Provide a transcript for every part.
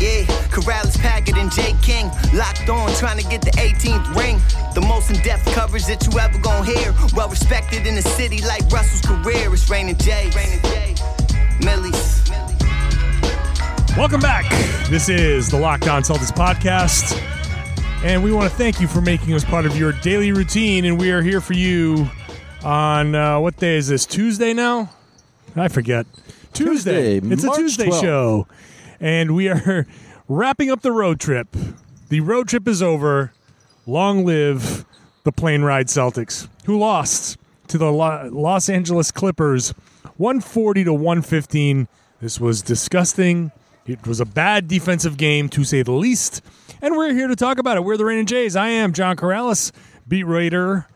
Yeah, Karalis, Packard, and Jay King locked on, trying to get the 18th ring. The most in-depth coverage that you ever gonna hear. Well respected in the city like Russell's career. It's Rain and Jay. Millie's. Welcome back. This is the Locked On Celtics podcast. And we want to thank you for making us part of your daily routine. And we are here for you on uh, what day is this? Tuesday now? I forget. Tuesday. Tuesday, it's a Tuesday 12th. show. And we are wrapping up the road trip. The road trip is over. Long live the plane ride Celtics, who lost to the Los Angeles Clippers 140 to 115. This was disgusting. It was a bad defensive game, to say the least. And we're here to talk about it. We're the Rain and Jays. I am John Karalis, beat writer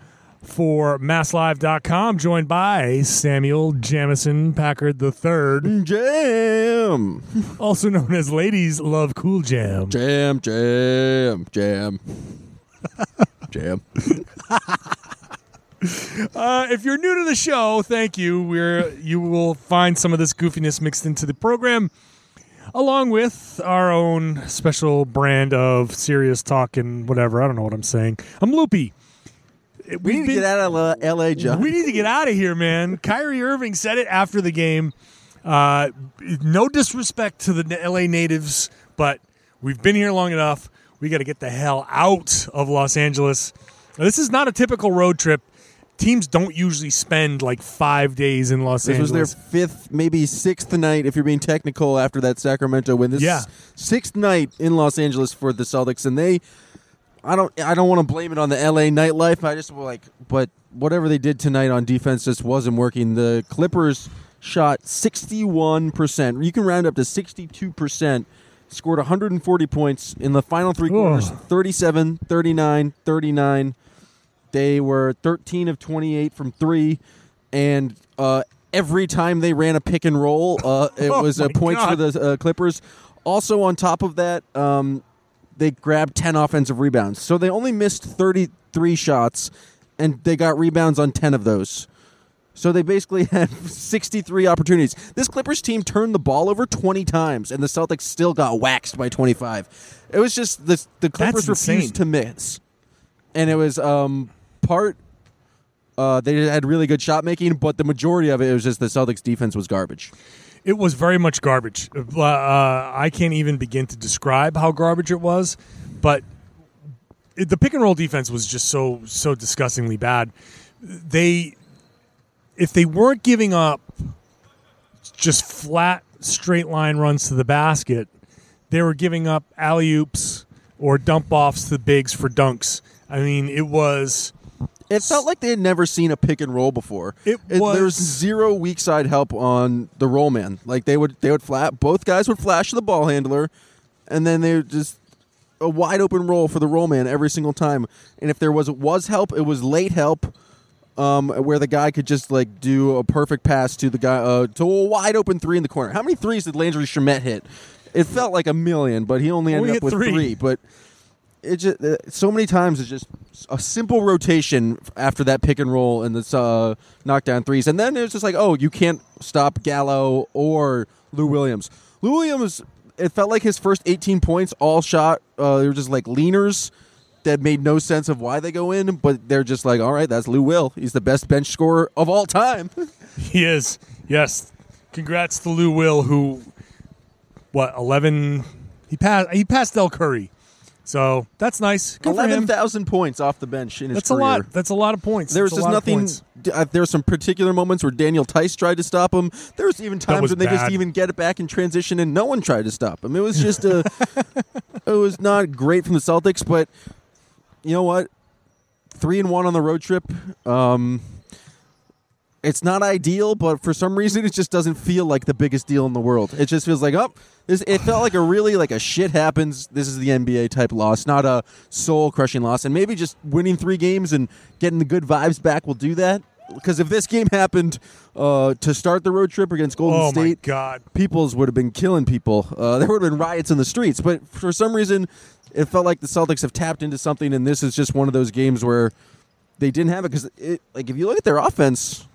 for MassLive.com, joined by Samuel Jamison Packard III, Jam, also known as Ladies Love Cool Jam. jam, jam, jam, jam. Uh, if you're new to the show, thank you. We're you will find some of this goofiness mixed into the program, along with our own special brand of serious talk and whatever. I don't know what I'm saying. I'm loopy. We need to get out of L.A., John. We need to get out of here, man. Kyrie Irving said it after the game. Uh, no disrespect to the LA natives, but we've been here long enough. We got to get the hell out of Los Angeles. Now, this is not a typical road trip. Teams don't usually spend like five days in Los Angeles. This was their fifth, maybe sixth night, if you're being technical, after that Sacramento win. This Yeah. is sixth night in Los Angeles for the Celtics, and they, I don't, I don't want to blame it on the LA nightlife. I just like, but whatever they did tonight on defense just wasn't working. The Clippers shot 61 percent. You can round up to 62 percent. Scored 140 points in the final three quarters. Ugh. 37, 39, 39. They were 13 of 28 from three, and uh, every time they ran a pick and roll, uh, it Oh was a point points for the uh, Clippers. Also, on top of that, um, they grabbed 10 offensive rebounds. So they only missed 33 shots, and they got rebounds on 10 of those. So they basically had 63 opportunities. This Clippers team turned the ball over 20 times, and the Celtics still got waxed by 25. It was just the the Clippers refused to miss, and it was um, part. Uh, they had really good shot making, but the majority of it was just the Celtics defense was garbage. It was very much garbage. Uh, uh, I can't even begin to describe how garbage it was, but it, the pick and roll defense was just so so disgustingly bad. They, if they weren't giving up just flat straight line runs to the basket, they were giving up alley oops or dump offs to the bigs for dunks. I mean, it was. It felt like they had never seen a pick and roll before. It there was was- zero weak side help on the roll man. Like they would, they would flat. Both guys would flash the ball handler, and then they would just a wide open roll for the roll man every single time. And if there was was help, it was late help, um, where the guy could just like do a perfect pass to the guy uh, to a wide open three in the corner. How many threes did Landry Shamet hit? It felt like a million, but he only ended up with three. three. But it just uh, so many times it's just a simple rotation after that pick and roll and this uh, knockdown threes, and then it was just like, oh, you can't stop Gallo or Lou Williams. Lou Williams, it felt like his first 18 points all shot. Uh, they were just like leaners that made no sense of why they go in, but they're just like, all right, that's Lou Will. He's the best bench scorer of all time. He is. Yes. Congrats to Lou Will, who, what, 11? He passed, he passed Del Curry. So that's nice. Good. Eleven thousand points off the bench in his That's a lot. That's a lot of points. There was That's just nothing uh, there were some particular moments where Daniel Theis tried to stop him. There was even times was when they just even get it back in transition and no one tried to stop him. It was just a, it was not great from the Celtics, but you know what? Three and one on the road trip. Um, it's not ideal, but for some reason, it just doesn't feel like the biggest deal in the world. It just feels like, oh, this. It felt like a really like a shit happens. This is the NBA type loss, not a soul crushing loss. And maybe just winning three games and getting the good vibes back will do that. Because if this game happened uh, to start the road trip against Golden Oh State, god. peoples would have been killing people. Uh, there would have been riots in the streets. But for some reason, it felt like the Celtics have tapped into something, and this is just one of those games where they didn't have it. Because like, if you look at their offense,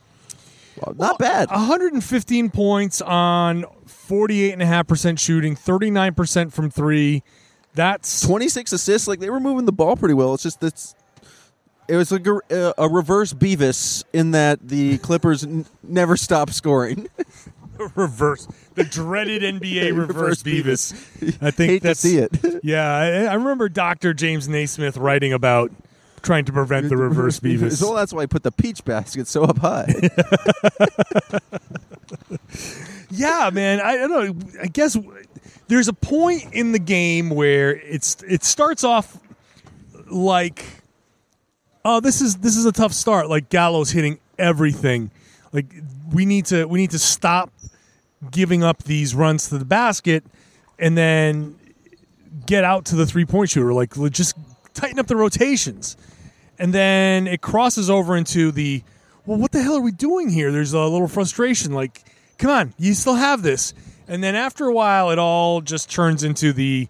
well, not bad. 115 points on 48.5% shooting, 39% from three. That's 26 assists. Like they were moving the ball pretty well. It's just that's. It was like a, uh, a reverse Beavis in that the Clippers n- never stopped scoring. reverse the dreaded NBA reverse Reverse Beavis. I think Hate to that's see it. Yeah, I, I remember Dr. James Naismith writing about trying to prevent the reverse Beavis. So that's why I put the peach basket so up high. Yeah, man. I don't know. I guess there's a point in the game where it's it starts off like, oh, this is this is a tough start. Like Gallo's hitting everything. Like we need to we need to stop giving up these runs to the basket, and then get out to the three point shooter. Like just tighten up the rotations, and then it crosses over into the well, what the hell are we doing here? There's a little frustration. Like, come on, you still have this. And then after a while, it all just turns into the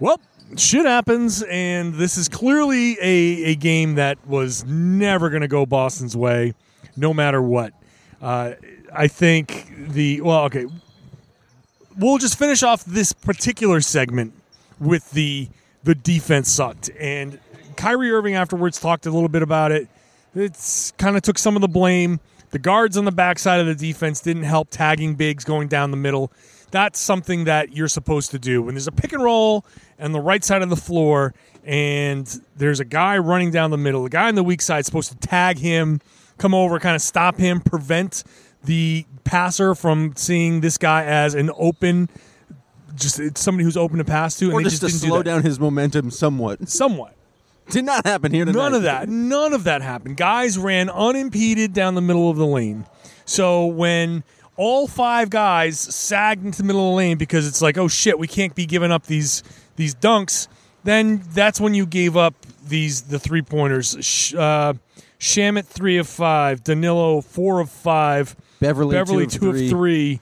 well, shit happens, and this is clearly a, a game that was never going to go Boston's way, no matter what. Uh, I think the well, okay, we'll just finish off this particular segment with the the defense sucked, and Kyrie Irving afterwards talked a little bit about it. It's kind of took some of the blame. The guards on the backside of the defense didn't help tagging bigs going down the middle. That's something that you're supposed to do when there's a pick and roll and the right side of the floor, and there's a guy running down the middle. The guy on the weak side is supposed to tag him, come over, kind of stop him, prevent the passer from seeing this guy as an open, just somebody who's open to pass to, and or they just just, to slow do down his momentum somewhat. somewhat. Did not happen here tonight. None of that. None of that happened. Guys ran unimpeded down the middle of the lane. So when all five guys sagged into the middle of the lane because it's like, oh shit, we can't be giving up these these dunks. Then that's when you gave up these the three pointers. Uh, Shamet three of five, Danilo four of five, Beverley, Beverley two, two, of three. of three.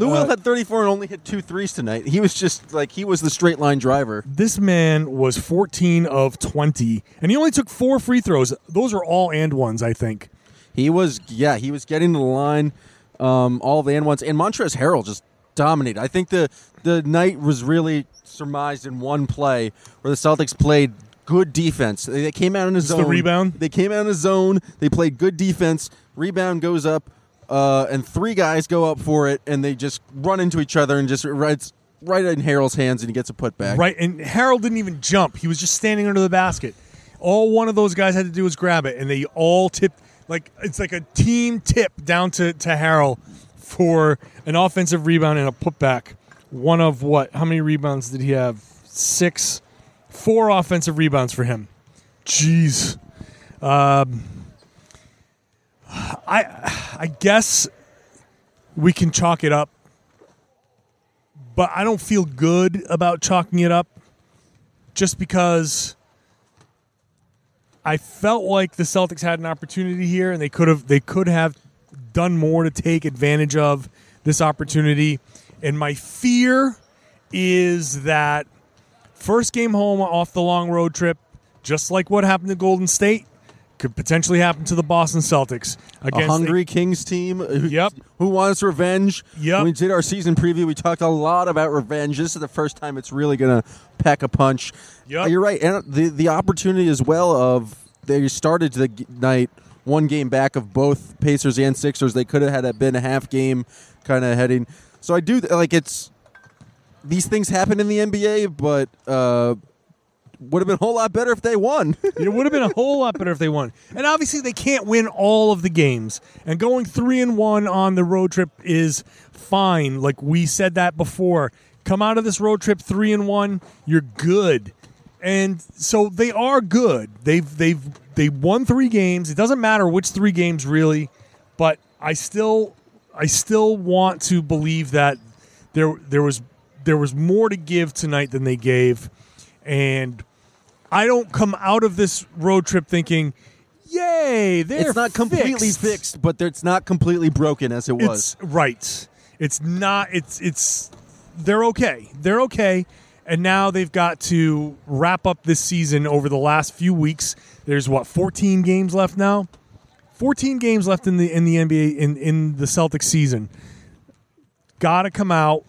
Lou Will Uh, had 34 and only hit two threes tonight. He was just like he was the straight line driver. This man was 14 of 20, and he only took four free throws. Those are all and ones, I think. He was yeah, he was getting to the line, um, all the and ones, and Montrezl Harrell just dominated. I think the the night was really surmised in one play where the Celtics played good defense. They, they came out in a the zone. rebound? They came out in a zone. They played good defense. Rebound goes up, uh, and three guys go up for it, and they just run into each other and just right right in Harrell's hands, and he gets a putback. Right, and Harrell didn't even jump. He was just standing under the basket. All one of those guys had to do was grab it, and they all tipped like it's like a team tip down to to Harrell for an offensive rebound and a putback. One of what? How many rebounds did he have? Six, four offensive rebounds for him. Jeez. Um, I I guess we can chalk it up but I don't feel good about chalking it up just because I felt like the Celtics had an opportunity here and they could have they could have done more to take advantage of this opportunity. And my fear is that first game home off the long road trip, just like what happened to Golden State, could potentially happen to the Boston Celtics A against hungry Kings team who, Yep. who wants revenge. Yep. When we did our season preview, we talked a lot about revenge. This is the first time it's really going to pack a punch. Yep. Uh, You're right. And the, the opportunity as well of they started the g- night one game back of both Pacers and Sixers. They could have had it been a half game kind of heading. So I do like it's these things happen in the NBA, but uh, would have been a whole lot better if they won. It would have been a whole lot better if they won. And obviously, they can't win all of the games. And going three and one on the road trip is fine. Like we said that before. Come out of this road trip three and one, you're good. And so they are good. They've they've they won three games. It doesn't matter which three games really, but I still I still want to believe that there there was there was more to give tonight than they gave, and I don't come out of this road trip thinking, "Yay, they're it's not completely fixed. but it's not completely broken as it was. It's right. It's not. It's it's. They're okay. They're okay. And now they've got to wrap up this season over the last few weeks. There's what 14 games left now. 14 games left in the in the NBA in in the Celtics season. Got to come out.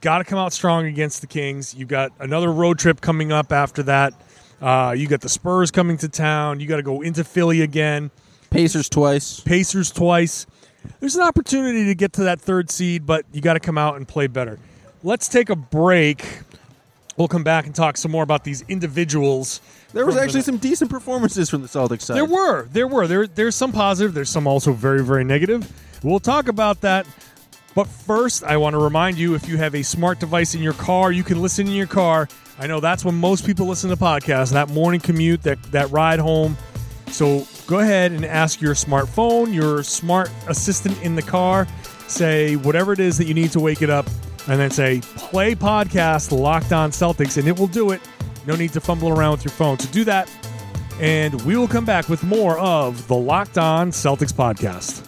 Got to come out strong against the Kings. You've got another road trip coming up after that. Uh, you got the Spurs coming to town. You got to go into Philly again. Pacers twice. Pacers twice. There's an opportunity to get to that third seed, but you got to come out and play better. Let's take a break. We'll come back and talk some more about these individuals. There was from the actually some decent performances from the Celtics side. There were, there were, there. There's some positive. There's some also very, very negative. We'll talk about that. But first, I want to remind you: if you have a smart device in your car, you can listen in your car. I know that's when most people listen to podcasts. That morning commute, that that ride home. So go ahead and ask your smartphone, your smart assistant in the car, say whatever it is that you need to wake it up, and then say play podcast Locked On Celtics, and it will do it. No need to fumble around with your phone to do that. And we will come back with more of the Locked On Celtics podcast.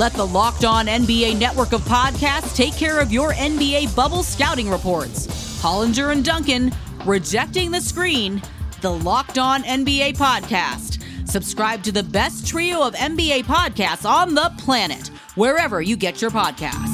Let the Locked On NBA network of podcasts take care of your NBA bubble scouting reports. Hollinger and Duncan, Rejecting the Screen, the Locked On NBA podcast. Subscribe to the best trio of NBA podcasts on the planet, wherever you get your podcasts.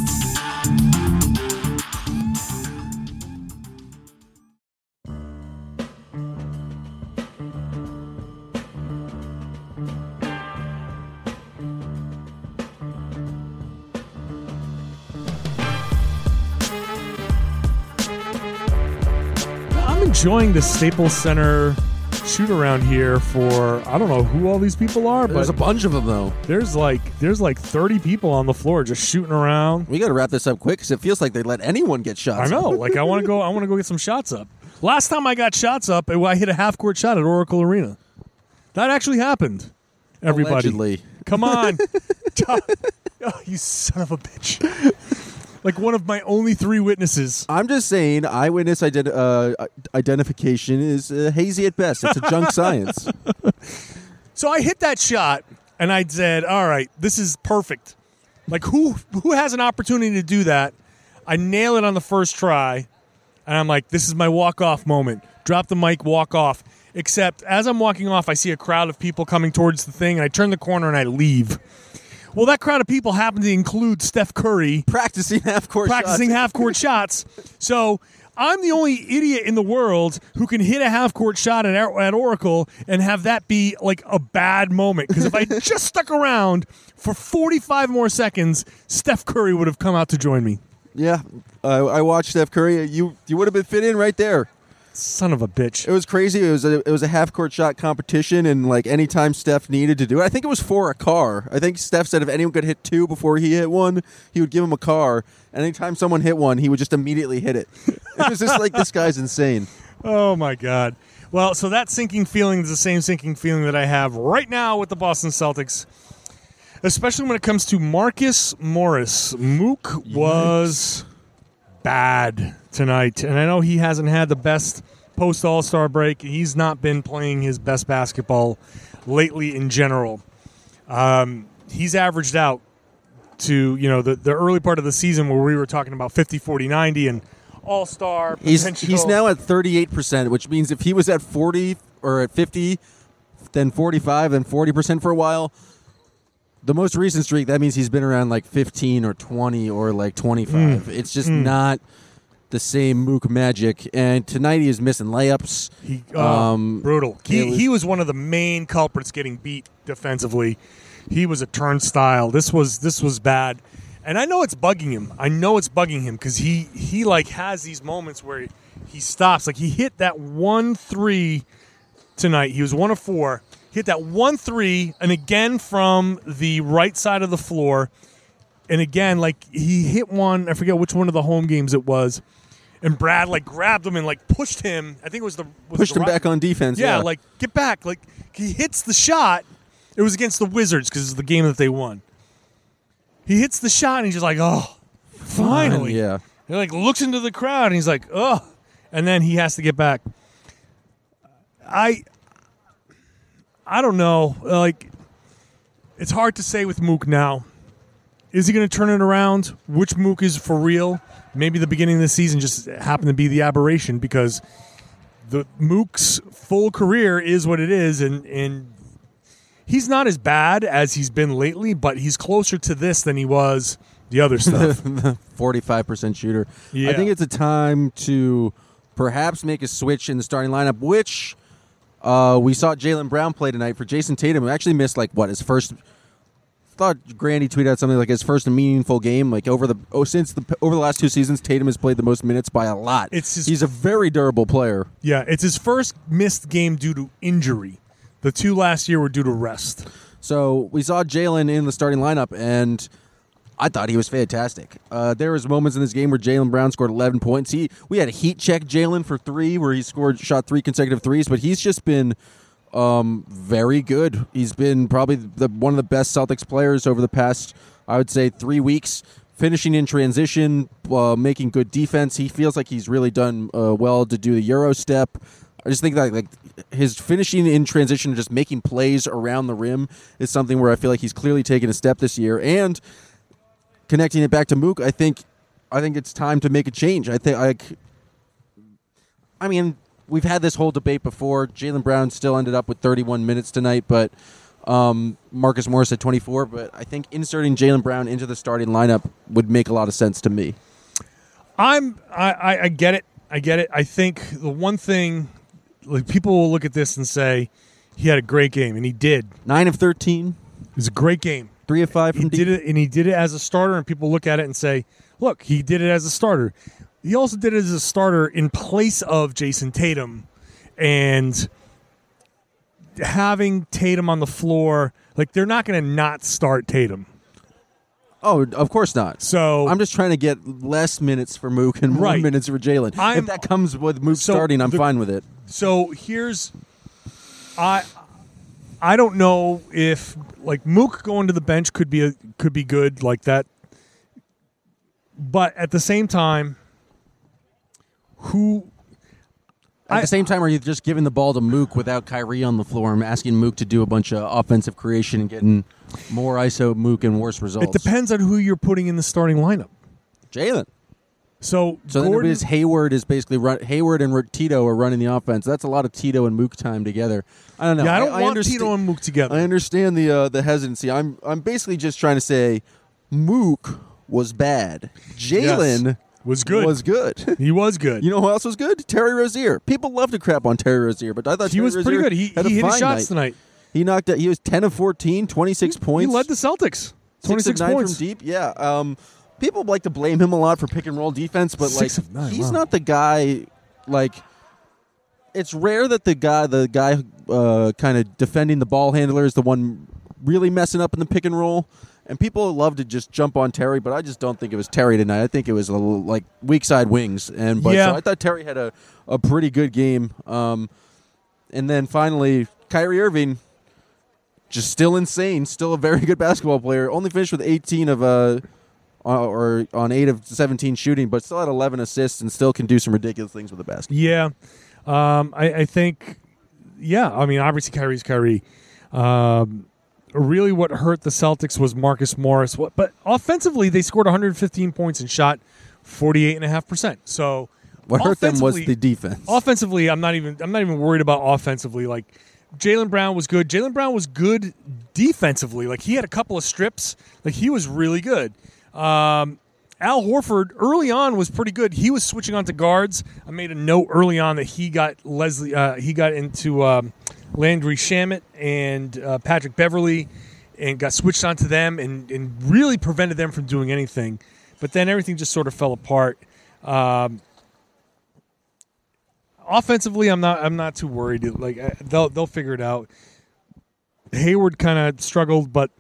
Enjoying the Staples Center shoot around here for I don't know who all these people are, but There's a bunch of them though. there's like there's like 30 people on the floor just shooting around. We got to wrap this up quick because it feels like they let anyone get shots. I know. Like I want to go. I want to go get some shots up. Last time I got shots up, I hit a half court shot at Oracle Arena. That actually happened. Everybody, Allegedly. come on, oh, you son of a bitch! Like one of my only three witnesses. I'm just saying, eyewitness ident- uh, identification is uh, hazy at best. It's a junk science. So I hit that shot, and I said, "All right, this is perfect." Like who who has an opportunity to do that? I nail it on the first try, and I'm like, "This is my walk off moment." Drop the mic, walk off. Except as I'm walking off, I see a crowd of people coming towards the thing, and I turn the corner and I leave. Well, that crowd of people happened to include Steph Curry Practicing half court practicing half court shots. So I'm the only idiot in the world who can hit a half court shot at, at Oracle and have that be like a bad moment. Because if I just stuck around for 45 more seconds, Steph Curry would have come out to join me. Yeah, I I watched Steph Curry. You you would have been fit in right there. Son of a bitch. It was crazy. It was a it was a half court shot competition, and like anytime Steph needed to do it, I think it was for a car. I think Steph said if anyone could hit two before he hit one, he would give him a car. And anytime someone hit one, he would just immediately hit it. It was just like this guy's insane. Oh my god. Well, so that sinking feeling is the same sinking feeling that I have right now with the Boston Celtics. Especially when it comes to Marcus Morris. Mook was bad tonight. And I know he hasn't had the best post All Star break. He's not been playing his best basketball lately in general. Um, he's averaged out to, you know, the, the early part of the season where we were talking about 50, 40, 90 and All Star. He's he's now at thirty eight percent, which means if he was at forty or at fifty, then forty five, then forty percent for a while. The most recent streak that means he's been around like fifteen or twenty or like twenty five. Mm. It's just mm. not the same Mook magic. And tonight he is missing layups. He, oh, Um, brutal. He, was- he was one of the main culprits getting beat defensively. He was a turnstile. This was this was bad, and I know it's bugging him. I know it's bugging him because he he like has these moments where he, he stops. Like he hit that one three tonight. He was one of four. Hit that one three, and again from the right side of the floor, and again like he hit one. I forget which one of the home games it was. And Brad like grabbed him and like pushed him. I think it was the was pushed the him back on defense. yeah, Yeah, like get back. Like he hits the shot. It was against the Wizards because it's the game that they won. He hits the shot and he's just like, oh, finally. yeah. He like looks into the crowd and he's like, oh, and then he has to get back. I, I don't know. Like, it's hard to say with Mook now. Is he going to turn it around? Which Mook is for real? Maybe the beginning of the season just happened to be the aberration because the Mook's full career is what it is, and and he's not as bad as he's been lately, but he's closer to this than he was the other stuff. forty-five percent shooter. Yeah. I think it's a time to perhaps make a switch in the starting lineup, which uh, we saw Jaylen Brown play tonight for Jayson Tatum, who actually missed like what his first. Thought Grandy tweeted out something like his first meaningful game, like over the oh since the over the last two seasons, Tatum has played the most minutes by a lot. It's his- he's a very durable player. yeah, it's his first missed game due to injury. The two last year were due to rest. So we saw Jaylen in the starting lineup, and I thought he was fantastic. Uh, there was moments in this game where Jaylen Brown scored 11 points. He we had a heat check Jaylen for three, where he scored shot three consecutive threes, but he's just been um, very good. He's been probably the one of the best Celtics players over the past, I would say, three weeks. Finishing in transition, uh, making good defense. He feels like he's really done uh, well to do the Euro step. I just think that like his finishing in transition, and just making plays around the rim, is something where I feel like he's clearly taken a step this year. And connecting it back to Mook, I think, I think it's time to make a change. I think like, I mean, we've had this whole debate before. Jaylen Brown still ended up with 31 minutes tonight, but um, Marcus Morris at 24. But I think inserting Jaylen Brown into the starting lineup would make a lot of sense to me. I'm I, I, I get it. I get it. I think the one thing like people will look at this and say he had a great game, and he did. Nine of 13, It was a great game. Three of five He from did it, and he did it as a starter, and people look at it and say, "Look, he did it as a starter." He also did it as a starter in place of Jayson Tatum, and having Tatum on the floor, like they're not going to not start Tatum. Oh, of course not. So I'm just trying to get less minutes for Mook and more Right. minutes for Jaylen. If that comes with Mook So starting, I'm the- fine with it. So here's I I don't know if like Mook going to the bench could be a, could be good like that. But at the same time who At I- the same time, are you just giving the ball to Mook without Kyrie on the floor and asking Mook to do a bunch of offensive creation and getting more ISO Mook and worse results? it depends on who you're putting in the starting lineup. Jaylen. So, So then it Gordon, is Hayward is basically run, Hayward and Tito are running the offense. That's a lot of Tito and Mook time together. I don't know. yeah, I don't want understand- Tito and Mook together. I understand the uh, the hesitancy. I'm I'm basically just trying to say Mook was bad. Jaylen Was good. Was good. he was good. you know who else was good? Terry Rozier. People love to crap on Terry Rozier, but I thought he Terry was pretty good. He, had a he hit his shots night. tonight. He knocked out. He was ten of 14, 26 points. He led the Celtics. Twenty six six of nine points. from deep. Yeah. Um, people like to blame him a lot for pick and roll defense, but Six like nine, he's wow. not the guy. Like, it's rare that the guy, the guy, uh, kind of defending the ball handler is the one really messing up in the pick and roll. And people love to just jump on Terry, but I just don't think it was Terry tonight. I think it was a little like weak side wings, and but Yeah. so I thought Terry had a, a pretty good game. Um, and then finally, Kyrie Irving, just still insane, still a very good basketball player. Only finished with 18 of uh, or on eight of 17 shooting, but still had 11 assists and still can do some ridiculous things with the basketball. Yeah, um, I, I think. Yeah, I mean, obviously Kyrie's Kyrie. Um, really, what hurt the Celtics was Marcus Morris. What, but offensively, they scored 115 points and shot 48 and a half percent. So What hurt them was the defense. offensively, I'm not even I'm not even worried about offensively. Like Jaylen Brown was good. Jaylen Brown was good defensively. Like he had a couple of strips. Like he was really good. Um, Al Horford early on was pretty good. He was switching on to guards. I made a note early on that he got Leslie. Uh, he got into um, Landry Shamet and uh, Patrick Beverley, and got switched onto them, and, and really prevented them from doing anything. But then everything just sort of fell apart. Um, offensively, I'm not. I'm not too worried. Like uh, they'll they'll figure it out. Hayward kind of struggled, but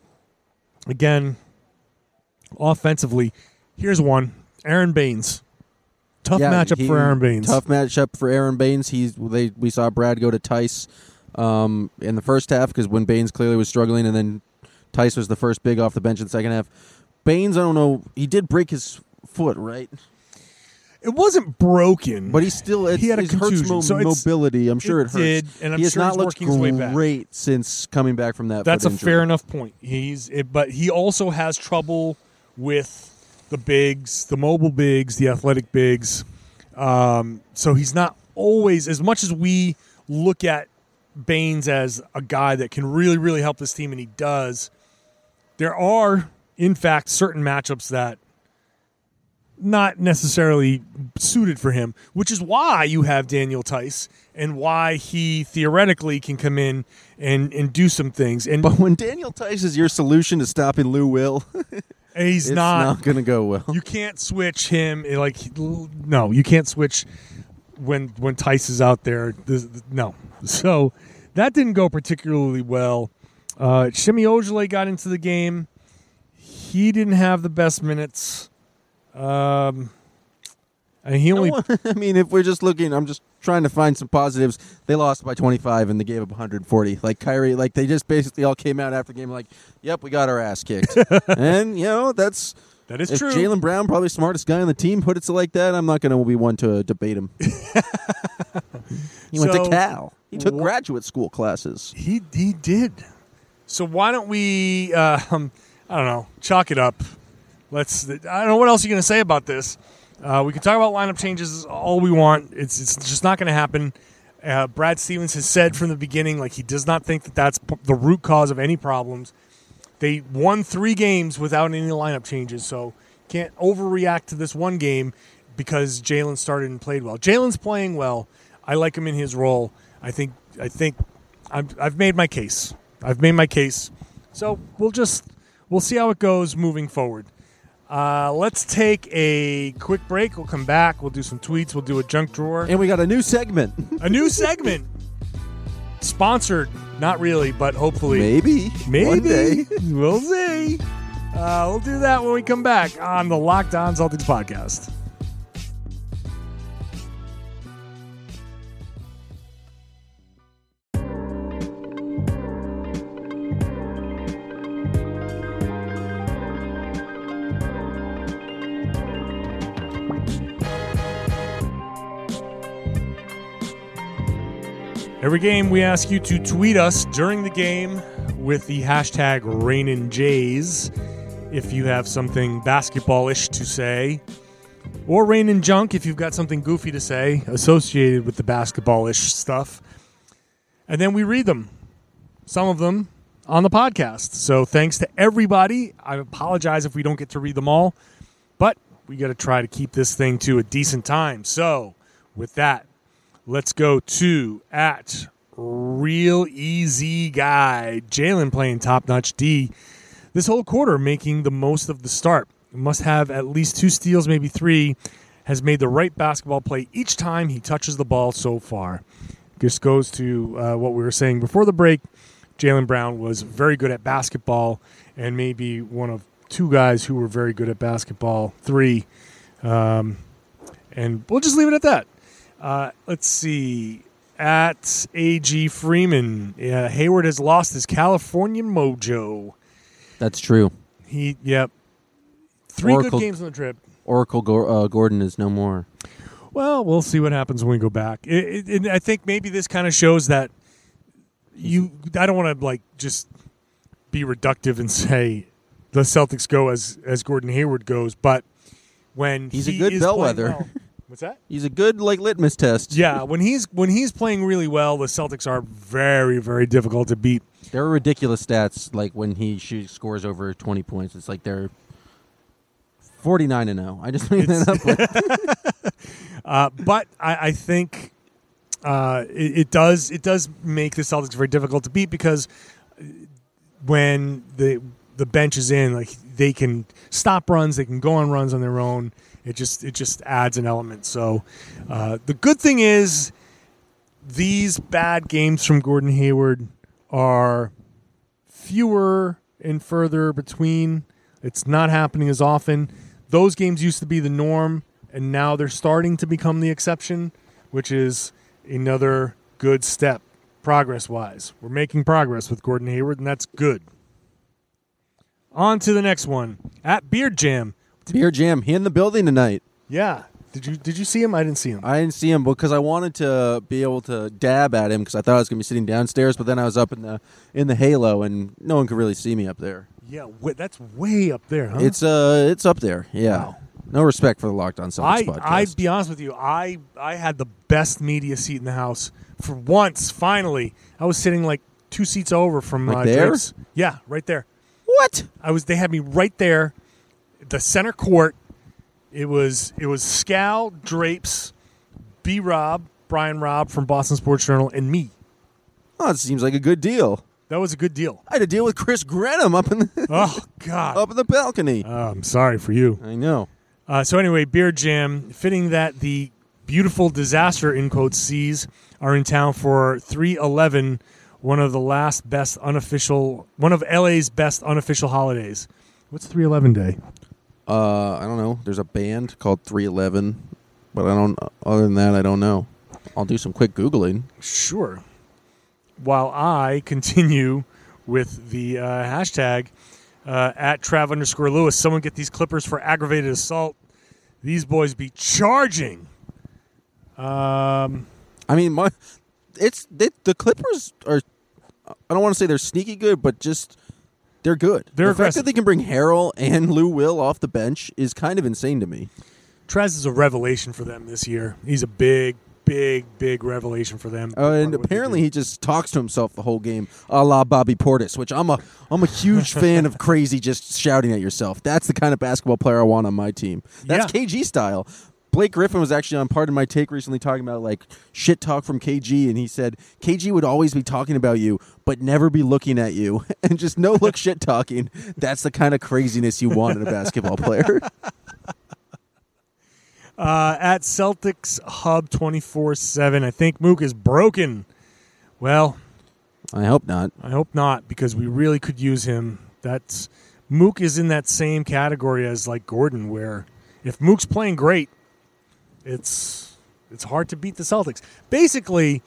again, offensively, here's one: Aron Baynes. Tough Yeah, matchup he- for Aron Baynes. Tough matchup for Aron Baynes. He's they we saw Brad go to Theis um, in the first half because when Baynes clearly was struggling, and then Theis was the first big off the bench in the second half. Baynes, I don't know. He did break his foot, right? It wasn't broken, But he still He had a hurts mo- so it's- mobility. I'm sure it it, hurts. did, and I'm he has sure not looked great since coming back from that. That's a injury. fair enough point. He's, it, but he also has trouble with the bigs, the mobile bigs, the athletic bigs. Um, so he's not always as much as we look at Baynes as a guy that can really, really help this team, and he does. There are, in fact, certain matchups that not necessarily suited for him, which is why you have Daniel Theis and why he theoretically can come in and, and do some things. And But when Daniel Theis is your solution to stopping Lou Will, he's it's not, not, going to go well. you can't switch him like no, you can't switch when when Theis is out there. This- No, so that didn't go particularly well. Uh, Semi Ojeleye got into the game. He didn't have the best minutes. Um, and he only I mean, if we're just looking, I'm just trying to find some positives. They lost by 25 and they gave up 140. Like Kyrie, like they just basically all came out after the game like, "Yep, we got our ass kicked." and you know that's that is if true. Jaylen Brown, probably smartest guy on the team, put it like that. I'm not going to be one to debate him. he went So, to Cal. He took wha- graduate school classes. He he did. So why don't we? Uh, um, I don't know. Chalk it up. Let's. I don't know what else you're going to say about this. Uh, we can talk about lineup changes all we want. It's it's just not going to happen. Uh, Brad Stevens has said from the beginning, like he does not think that that's p- the root cause of any problems. They won three games without any lineup changes, so can't overreact to this one game because Jaylen started and played well. Jaylen's playing well. I like him in his role. I think. I think. I've, I've made my case. I've made my case. So we'll just we'll see how it goes moving forward. Uh, let's take a quick break. We'll come back. We'll do some tweets. We'll do a junk drawer. And we got a new segment. A new segment. Sponsored, not really, but hopefully. Maybe. Maybe. One day. We'll see. Uh, we'll do that when we come back on the Locked On Celtics podcast. Every game, we ask you to tweet us during the game with the hashtag RaininJays if you have something basketballish to say, or Rain and Junk if you've got something goofy to say associated with the basketballish stuff. And then we read them, some of them on the podcast. So thanks to everybody. I apologize if we don't get to read them all, but we got to try to keep this thing to a decent time. So, with that, let's go to at real easy guy Jaylen playing top notch D. This whole quarter making the most of the start. Must have at least two steals, maybe three. Has made the right basketball play each time he touches the ball so far. This goes to uh, what we were saying before the break. Jaylen Brown was very good at basketball and maybe one of two guys who were very good at basketball, three. Um, and we'll just leave it at that. Uh, let's see. At AG Freeman, uh, Hayward has lost his California mojo. That's true. He, yep. Three Oracle- good games on the trip. Oracle Go- uh, Gordon is no more. Well, we'll see what happens when we go back. It, it, and I think maybe this kind of shows that you. I don't want to like just be reductive and say the Celtics go as as Gordon Hayward goes, but when He's a good bellwether. well- what's that? He's a good like litmus test. Yeah, when he's when he's playing really well, the Celtics are very very difficult to beat. There are ridiculous stats like when he she scores over 20 points. It's like they're 49 and 0. I just made that up. Uh, but I, I think uh, it, it does it does make the Celtics very difficult to beat because when the the bench is in, like they can stop runs, they can go on runs on their own. It just it just adds an element. So uh, the good thing is these bad games from Gordon Hayward are fewer and further between. It's not happening as often. Those games used to be the norm, and now they're starting to become the exception, which is another good step progress wise. We're making progress with Gordon Hayward, and that's good. On to the next one at Beard Jam. Beer Jam, he in the building tonight. Yeah, did you did you see him? I didn't see him. I didn't see him because I wanted to be able to dab at him because I thought I was going to be sitting downstairs, but then I was up in the in the halo and no one could really see me up there. yeah, wa- that's way up there, huh? It's uh, it's up there. Yeah. Wow. No respect for the Locked On Celtics I podcast. I'd be honest with you. I I had the best media seat in the house for once. Finally, I was sitting like two seats over from Like uh, there? Drake's. Yeah, right there. what? I was. They had me right there, the center court. It was it was Scal Drapes, B Rob Brian Robb from Boston Sports Journal, and me. Oh, it seems like a good deal. That was a good deal. I had to deal with Chris Grenham up in the Oh God. up in the balcony. Oh, I'm sorry for you. I know. Uh, so anyway, Beer Jam, fitting that the beautiful disaster in quotes C's are in town for 311, one of the last best unofficial, one of LA's best unofficial holidays. What's 311 Day? Uh, I don't know. There's a band called 311, but I don't. Other than that, I don't know. I'll do some quick googling. Sure. While I continue with the uh, hashtag uh, at Trav underscore Lewis, someone get these Clippers for aggravated assault. These boys be charging. Um, I mean, my it's they, the Clippers are. I don't want to say they're sneaky good, but just they're good. They're the fact that they can bring Harrell and Lou Will off the bench is kind of insane to me. Trez is a revelation for them this year. He's a big, big, big revelation for them. Uh, and of what they apparently, he just talks to himself the whole game, a la Bobby Portis, which I'm a I'm a huge fan of. Crazy, just shouting at yourself. That's the kind of basketball player I want on my team. That's Yeah. KG style. Blake Griffin was actually on part of my take recently talking about like shit talk from KG, and he said KG would always be talking about you, but never be looking at you, and just no look shit talking. That's the kind of craziness you want in a basketball player. uh, at Celtics Hub twenty four seven. I think Mook is broken. Well, I hope not. I hope not because we really could use him. That's Mook is in that same category as like Gordon, where if Mook's playing great, it's it's hard to beat the Celtics. Basically,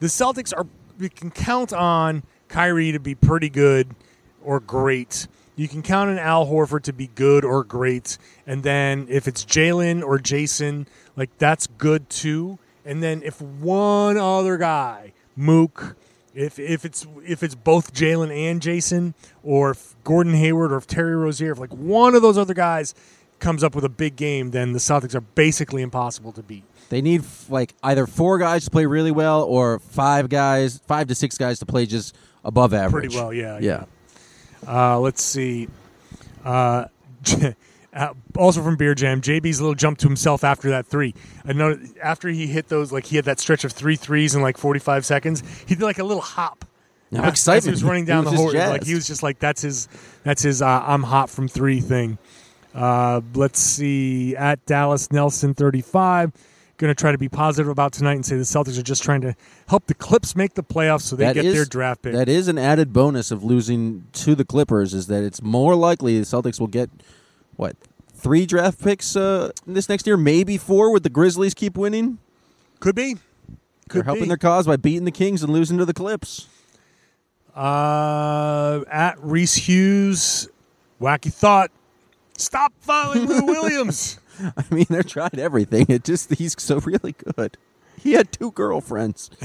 the Celtics are we can count on Kyrie to be pretty good or great. You can count on Al Horford to be good or great, and then if it's Jaylen or Jayson, like that's good too. And then if one other guy, Mook, if if it's if it's both Jaylen and Jayson, or if Gordon Hayward or if Terry Rozier, if like one of those other guys comes up with a big game, then the Celtics are basically impossible to beat. They need like either four guys to play really well, or five guys, five to six guys to play just above average. Pretty well, yeah. Yeah. Uh, let's see. Uh, Uh, also from Beer Jam, JB's little jump to himself after that three. I know after he hit those, like he had that stretch of three threes in like 45 seconds. He did like a little hop. No as- As he was running down was the whole, like he was just like that's his, that's his. Uh, I'm hot from three thing. Uh, let's see. At Dallas Nelson 35. Going to try to be positive about tonight and say the Celtics are just trying to help the Clips make the playoffs so they That get is- their draft pick. That is an added bonus of losing to the Clippers is that it's more likely the Celtics will get what three draft picks uh, this next year, maybe four. With the Grizzlies keep winning, Could be. they're Could helping be. their cause by beating the Kings and losing to the Clips. Uh, at Reese Hughes, wacky thought. Stop following Lou Williams. I mean, they're tried everything. It just he's so really good. He had two girlfriends.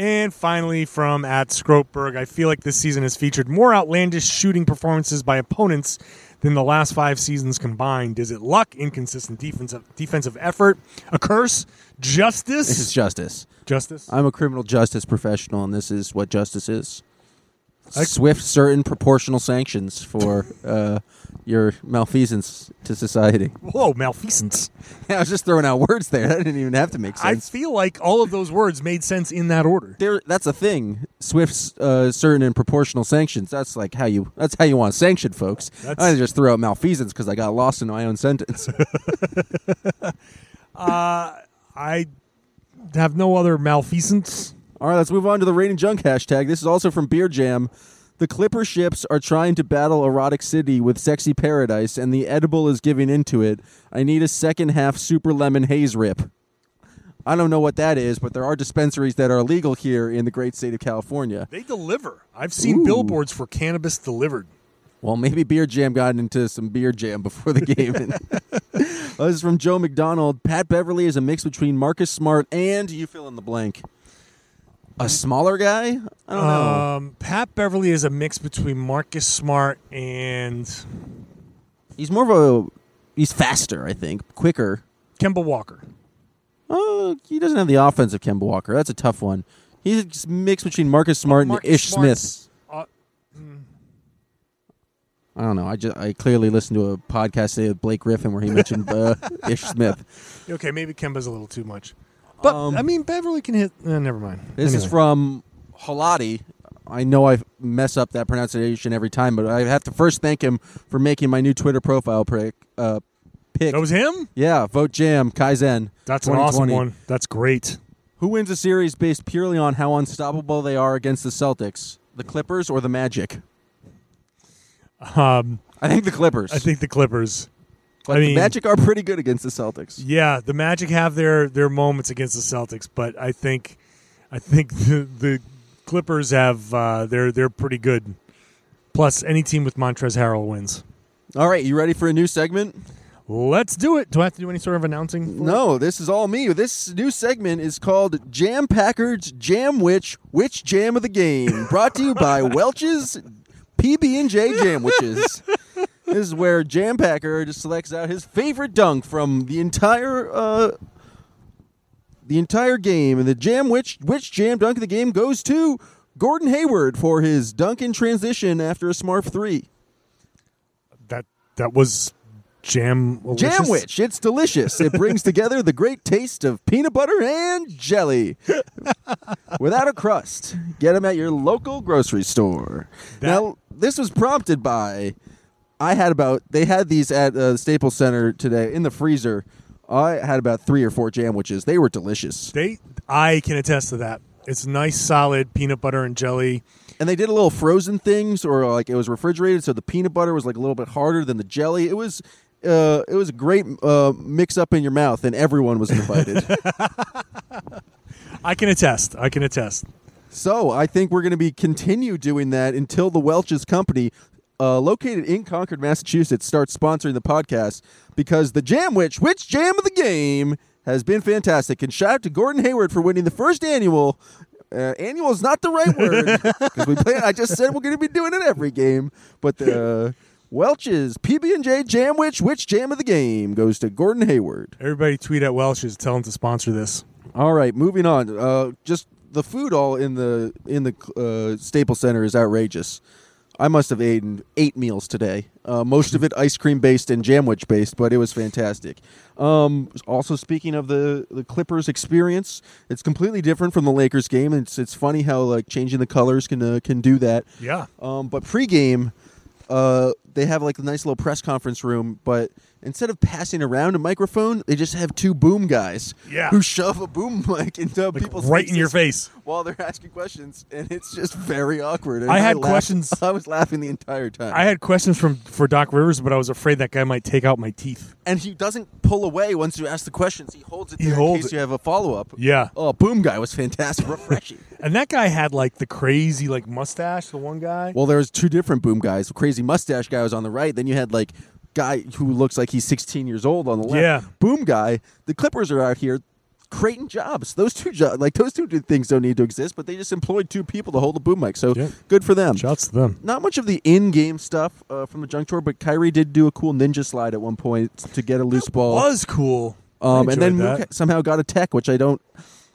And finally, from at Skropeberg, I feel like this season has featured more outlandish shooting performances by opponents than the last five seasons combined. Is it luck, inconsistent defensive defensive effort, a curse, justice? This is justice. justice. I'm a criminal justice professional, and this is what justice is. Swift, certain, proportional sanctions for uh, your malfeasance to society. Whoa, malfeasance! I was just throwing out words there. That didn't even have to make sense. I sense. feel like all of those words made sense in that order. there, that's a thing. Swift, uh, certain and proportional sanctions. That's like how you. That's how you want to sanction folks. That's- I just threw out malfeasance because I got lost in my own sentence. I have no other malfeasance. All right, let's move on to the rain and junk hashtag. This is also from Beer Jam. The Clipper ships are trying to battle Erotic City with Sexy Paradise, and the edible is giving into it. I need a second half Super Lemon Haze Rip. I don't know what that is, but there are dispensaries that are legal here in the great state of California. They deliver. I've seen Ooh. billboards for cannabis delivered. Well, maybe Beer Jam got into some Beer Jam before the game. this is from Joe McDonald. Pat Beverley is a mix between Marcus Smart and you fill in the blank. A smaller guy? I don't know. Um, Pat Beverley is a mix between Marcus Smart and He's more of a. He's faster, I think, quicker. Kemba Walker. Oh, he doesn't have the offense of Kemba Walker. That's a tough one. He's a mix between Marcus Smart and Marcus Ish Smith. Uh, I don't know. I just I clearly listened to a podcast today with Blake Griffin where he mentioned uh, Ish Smith. okay, maybe Kemba's a little too much. But Um, I mean, Beverley can hit. Uh, never mind. This is Anyway. from Halati. I know I mess up that pronunciation every time, but I have to first thank him for making my new Twitter profile pick. Uh, pick. That was him. yeah, vote Jam Kaizen. That's an awesome 2020. one. That's great. Who wins a series based purely on how unstoppable they are against the Celtics? The Clippers or the Magic? Um, I think the Clippers. I think the Clippers. But I the mean- Magic are pretty good against the Celtics. Yeah, the Magic have their their moments against the Celtics, but I think I think the, the Clippers have uh, they're they're pretty good. Plus, any team with Montrezl Harrell wins. All right, you ready for a new segment? Let's do it. Do I have to do any sort of announcing? for it? No, this is all me. This new segment is called Jam Packard's Jam Witch, Which Jam of the Game, brought to you by Welch's PB&J Jam Witches. This is where Jam Packard just selects out his favorite dunk from the entire uh, the entire game, and the Jam Witch which Jam dunk of the game goes to Gordon Hayward for his dunk in transition after a Smart three. That that was jam. Jam Witch, it's delicious. It brings together the great taste of peanut butter and jelly without a crust. Get them at your local grocery store. now, this was prompted by I had about they had these at uh, Staples Center today in the freezer. I had about three or four jam-witches. They were delicious, They, I can attest to that. It's nice, solid peanut butter and jelly. and they did a little frozen things, or like it was refrigerated, so the peanut butter was like a little bit harder than the jelly. It was. Uh, it was a great uh, mix up in your mouth, and everyone was invited. I can attest. I can attest. So I think we're going to be continue doing that until the Welch's company, uh, located in Concord, Massachusetts, starts sponsoring the podcast because the Jam Witch, which Jam of the Game, has been fantastic. And shout out to Gordon Hayward for winning the first annual. Uh, annual is not the right word because we plan. I just said we're going to be doing it every game, but the Welch's PB and J Jam Witch, which Jam of the Game goes to Gordon Hayward. Everybody tweet at Welch's, tell them to sponsor this. All right, moving on. Uh, just the food all in the in the uh, Staples Center is outrageous. I must have eaten eight meals today. Uh, most of it ice cream based and jamwich based, but it was fantastic. Um, also, speaking of the, the Clippers experience, it's completely different from the Lakers game. It's it's funny how like changing the colors can uh, can do that. Yeah. Um, but pregame, uh, they have like a nice little press conference room, but instead of passing around a microphone, they just have two boom guys Yeah. who shove a boom mic into Like people's right in your face. while they're asking questions, and it's just very awkward. And I had laughed- questions- I was laughing the entire time. I had questions from for Doc Rivers, but I was afraid that guy might take out my teeth. and he doesn't pull away once you ask the questions. He holds it He there in case it. you have a follow up. Yeah. Oh, boom guy was fantastic, refreshing. And that guy had like the crazy like mustache, the one guy. well, there was two different boom guys. The crazy mustache guy was on the right. Then you had like guy who looks like he's 16 years old on the left. Yeah. boom guy. The Clippers are out here. Creating jobs. Those two jobs, like those two things, don't need to exist. But they just employed two people to hold the boom mic. So Yeah. good for them. Shouts to them. Not much of the in-game stuff uh, from the junk tour, but Kyrie did do a cool ninja slide at one point to get a loose ball. Was cool. Um, and then Mook that. somehow got a tech, which I don't,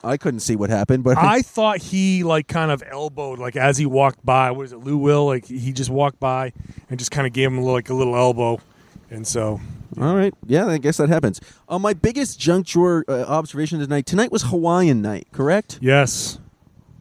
I couldn't see what happened. But I thought he like kind of elbowed like as he walked by. What is it, Lou Will? Like he just walked by and just kind of gave him like a little elbow, and so all right, yeah, I guess that happens. Uh, my biggest junk drawer uh, observation tonight. Tonight was Hawaiian night, correct? yes,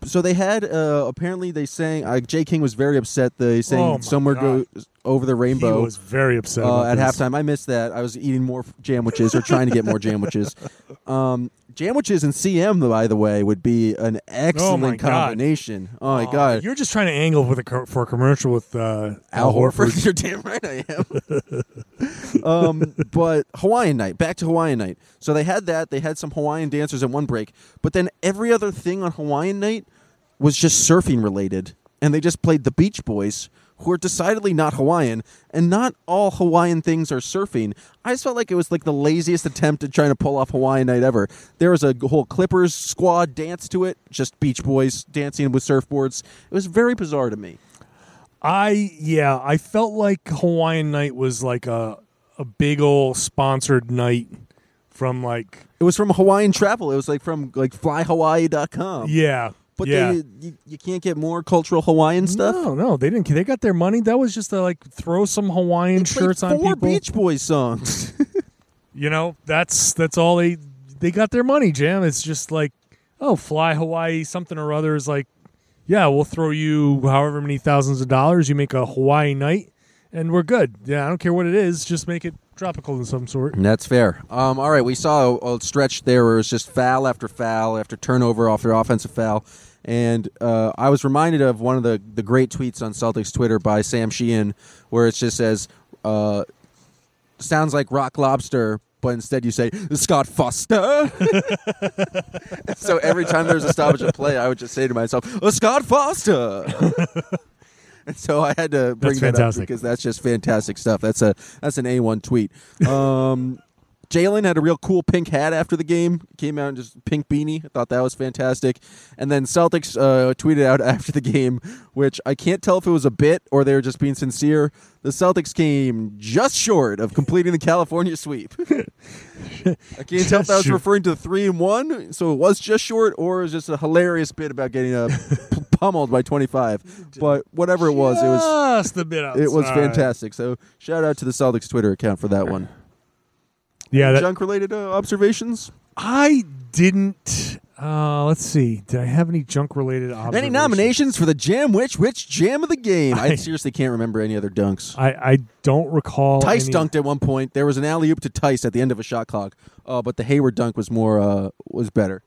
So they had uh, apparently they sang. Uh, Jay King was very upset. They sang Oh, "Somewhere God. Goes Over the Rainbow." he Rainbow." was very upset uh, at this. halftime. I missed that. I was eating more jamwiches or trying to get more jamwiches. Um, jamwiches and CM, by the way, would be an excellent God. combination. Oh my god, You're just trying to angle a co- for a commercial with uh, Al Horford. You're damn right I am. um, but Hawaiian night, back to Hawaiian night. So they had that. They had some Hawaiian dancers at one break, but then every other thing on Hawaiian night was just surfing related, and they just played the Beach Boys, who are decidedly not Hawaiian, and not all Hawaiian things are surfing. I just felt like it was like the laziest attempt at trying to pull off Hawaiian night ever. There was a whole Clippers squad dance to it, just Beach Boys dancing with surfboards. It was very bizarre to me. I yeah, I felt like Hawaiian night was like a a big old sponsored night from like It was from Hawaiian Travel. It was like from like flyhawaii.com. yeah. But yeah. they, you, you can't get more cultural Hawaiian stuff. No, no, they didn't. They got their money. That was just to like throw some Hawaiian They shirts on four people. Beach Boys songs. You know, that's that's all they they got their money, Jam. It's just like, oh, fly Hawaii something or other is like, yeah, we'll throw you however many thousands of dollars. You make a Hawaii night, and we're good. Yeah, I don't care what it is. Just make it tropical in some sort. That's fair. Um, all right, we saw a, a stretch there where it was just foul after foul after turnover after offensive foul. And uh, I was reminded of one of the, the great tweets on Celtics Twitter by Sam Sheehan, where it just says, uh, sounds like Rock Lobster, but instead you say Scott Foster. so every time there's a stoppage of play, I would just say to myself, Scott Foster. and so I had to bring That's that up because that's just fantastic stuff. That's a that's an A one tweet. Um, Jaylen had a real cool pink hat after the game. Came out in just pink beanie. I thought that was fantastic. And then Celtics uh, tweeted out after the game, which I can't tell if it was a bit or they were just being sincere. The Celtics came just short of completing the California sweep. I can't tell if that was referring to the three and one, so it was just short, or it was just a hilarious bit about getting uh, p- pummeled by twenty five. But whatever it was, it was just a bit. it was fantastic. So shout out to the Celtics Twitter account for that one. Yeah, that, Junk related uh, observations. I didn't. Uh, let's see. Did I have any junk related? Any nominations for the Jam Witch Witch Jam of the Game? I, I- seriously can't remember any other dunks. I, I don't recall. Theis any- dunked at one point. There was an alley oop to Theis at the end of a shot clock, uh, but the Hayward dunk was more uh, was better.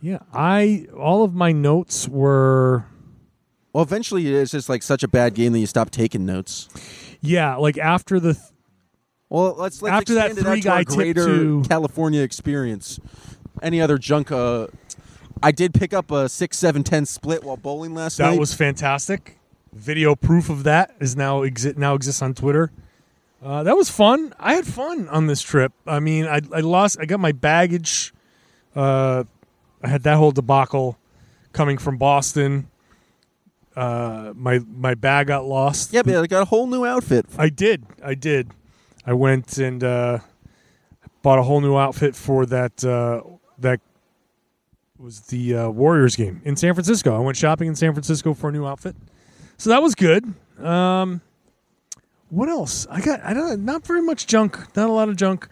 Yeah, I all of my notes were. Well, eventually it's just like such a bad game that you stop taking notes. Yeah, like after the. Th- Well, let's let's After that expand it out to our three-guy tip greater to- California experience. Any other junk? Uh, I did pick up a six, seven, ten split while bowling last night. that was fantastic. Video proof of that is now exi- now exists on Twitter. Uh, that was fun. I had fun on this trip. I mean, I, I lost. I got my baggage. Uh, I had that whole debacle coming from Boston. Uh, my my bag got lost. yeah, but I got a whole new outfit. I did. I did. I went and uh, bought a whole new outfit for that. Uh, that was the uh, Warriors game in San Francisco. I went shopping in San Francisco for a new outfit. So that was good. Um, what else? I got I don't not very much junk. Not a lot of junk.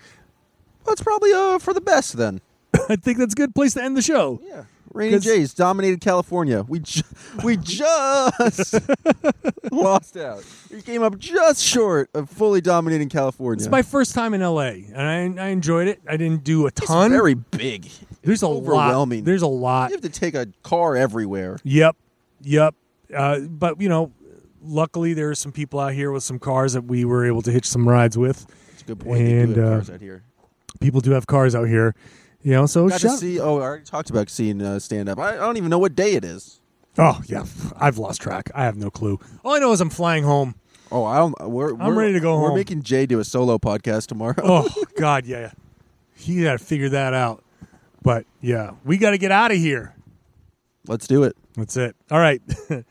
That's probably uh, for the best then. I think that's a good place to end the show. Yeah. Rainy Jays dominated California. We ju- we just lost out. We came up just short of fully dominating California. It's my first time in LA, and I, I enjoyed it. I didn't do a ton. It's very big. There's a overwhelming. lot. There's a lot. You have to take a car everywhere. Yep, yep. Uh, but you know, luckily there are some people out here with some cars that we were able to hitch some rides with. It's a good point. they And, do have uh, cars out here. People do have cars out here, you know. So Got to see. Oh, I already talked about seeing uh, stand up. I, I don't even know what day it is. Oh yeah, I've lost track. I have no clue. All I know is I'm flying home. Oh, I don't. We're, I'm we're- ready to go We're home. making Jay do a solo podcast tomorrow. Oh God, yeah. He got to figure that out. But yeah, we got to get out of here. Let's do it. That's it. All right.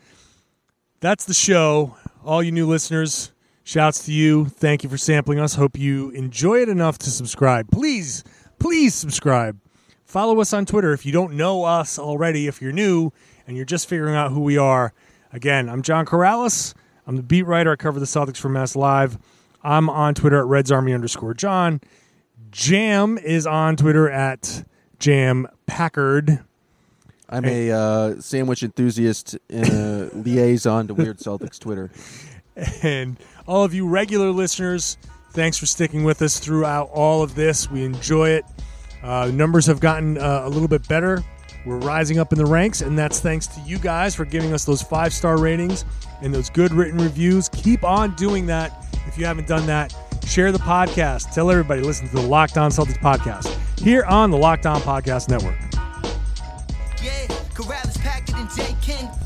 That's the show. All you new listeners, shouts to you. Thank you for sampling us. Hope you enjoy it enough to subscribe. Please, please subscribe. Follow us on Twitter if you don't know us already. If you're new and you're just figuring out who we are, again, I'm John Karalis. I'm the beat writer. I cover the Celtics for MassLive. I'm on Twitter at Reds Army underscore John. Jam is on Twitter at Jam Packard. I'm a uh, sandwich enthusiast and a liaison to Weird Celtics Twitter. And all of you regular listeners, thanks for sticking with us throughout all of this. We enjoy it. Uh, numbers have gotten uh, a little bit better. We're rising up in the ranks, and that's thanks to you guys for giving us those five star ratings and those good written reviews. Keep on doing that if you haven't done that. Share the podcast. Tell everybody listen to the Locked On Celtics podcast here on the Locked On Podcast Network. Yeah, Karalis, Packard, and J. King.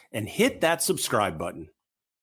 and hit that subscribe button.